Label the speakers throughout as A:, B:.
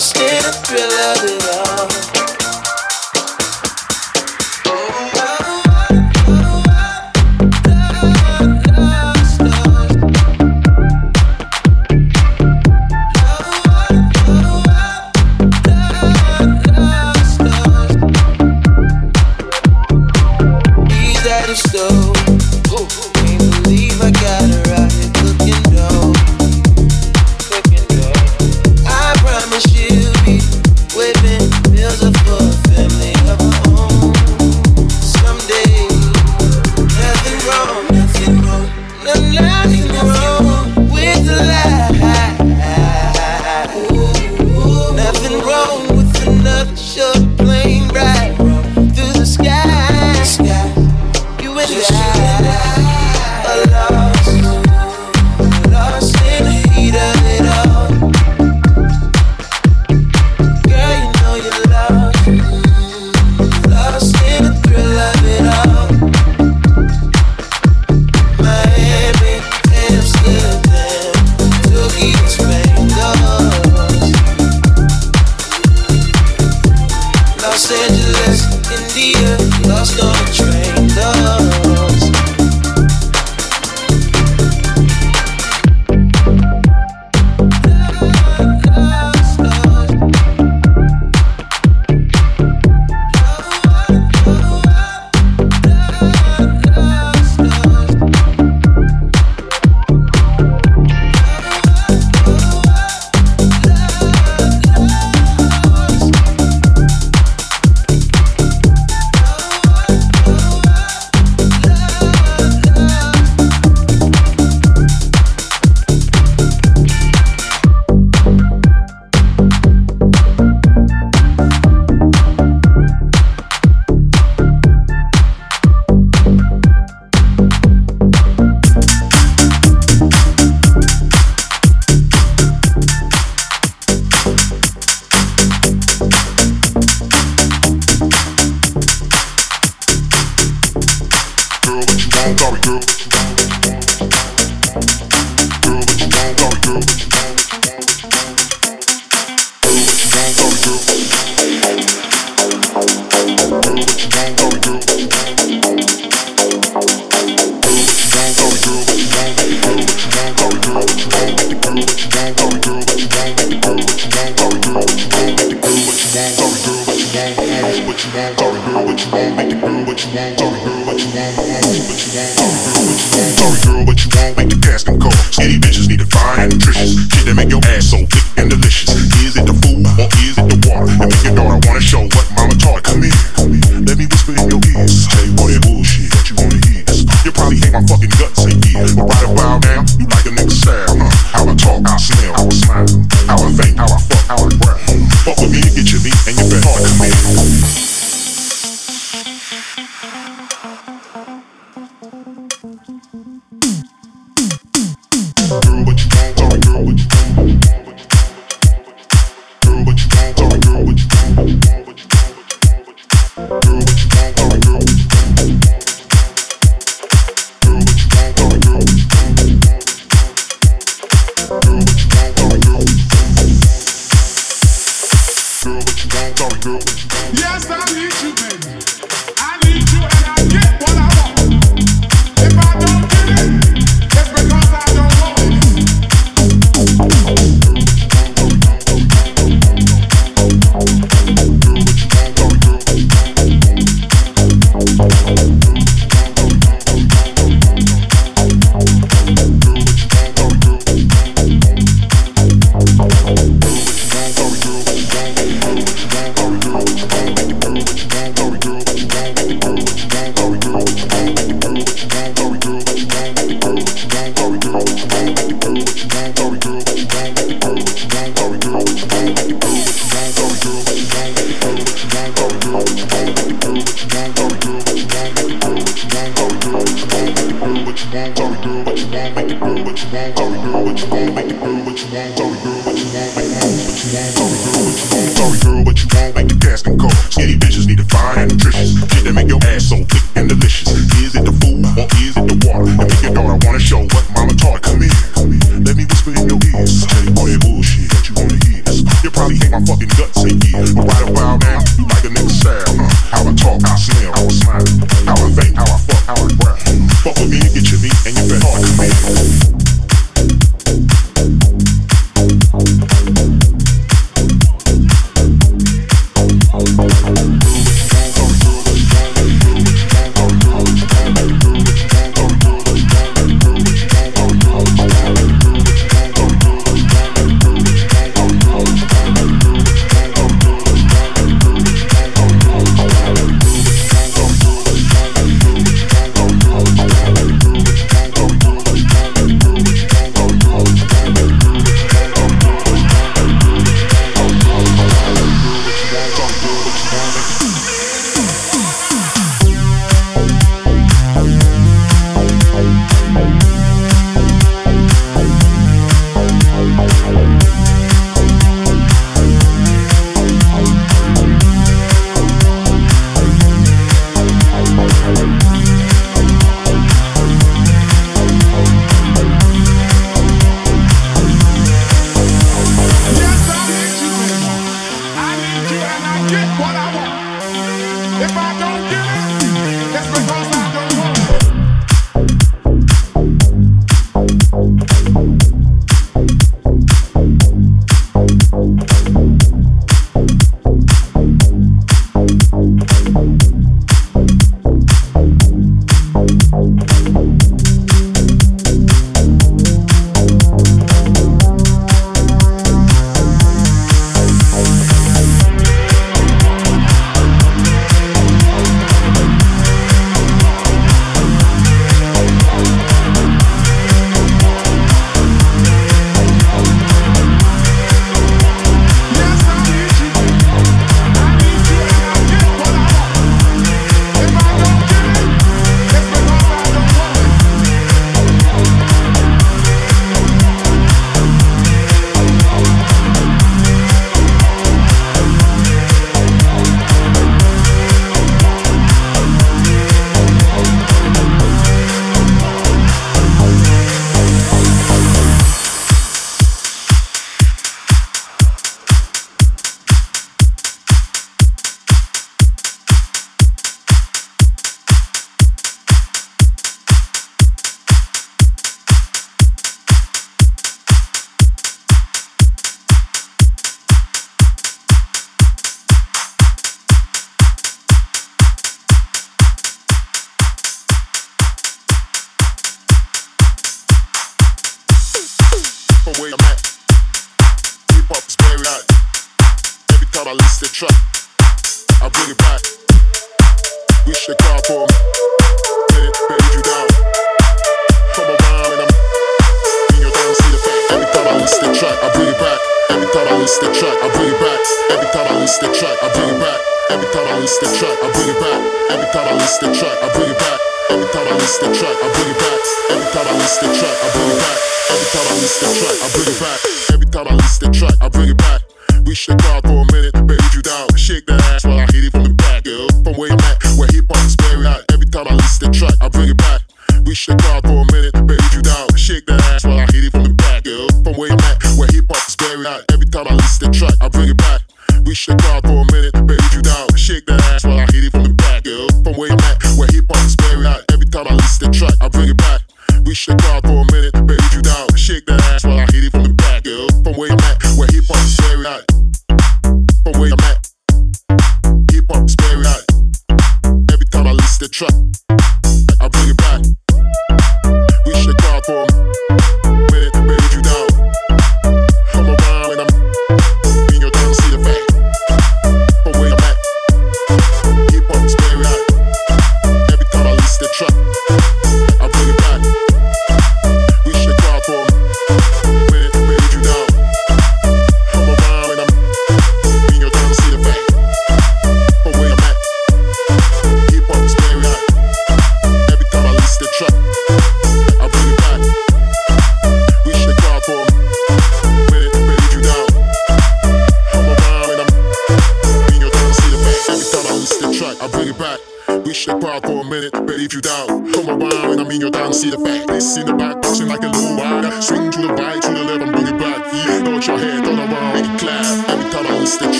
A: still feel love it all.
B: sorry, girl.
C: Yes, I need you, baby.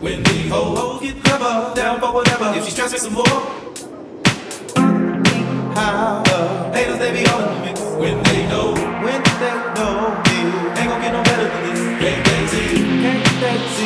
D: When the ho ho get clever, down for whatever. If she stress me some more, how? the haters they be all in the mix. When they know, when they know, ain't gonna get no better than this. Can't, can't,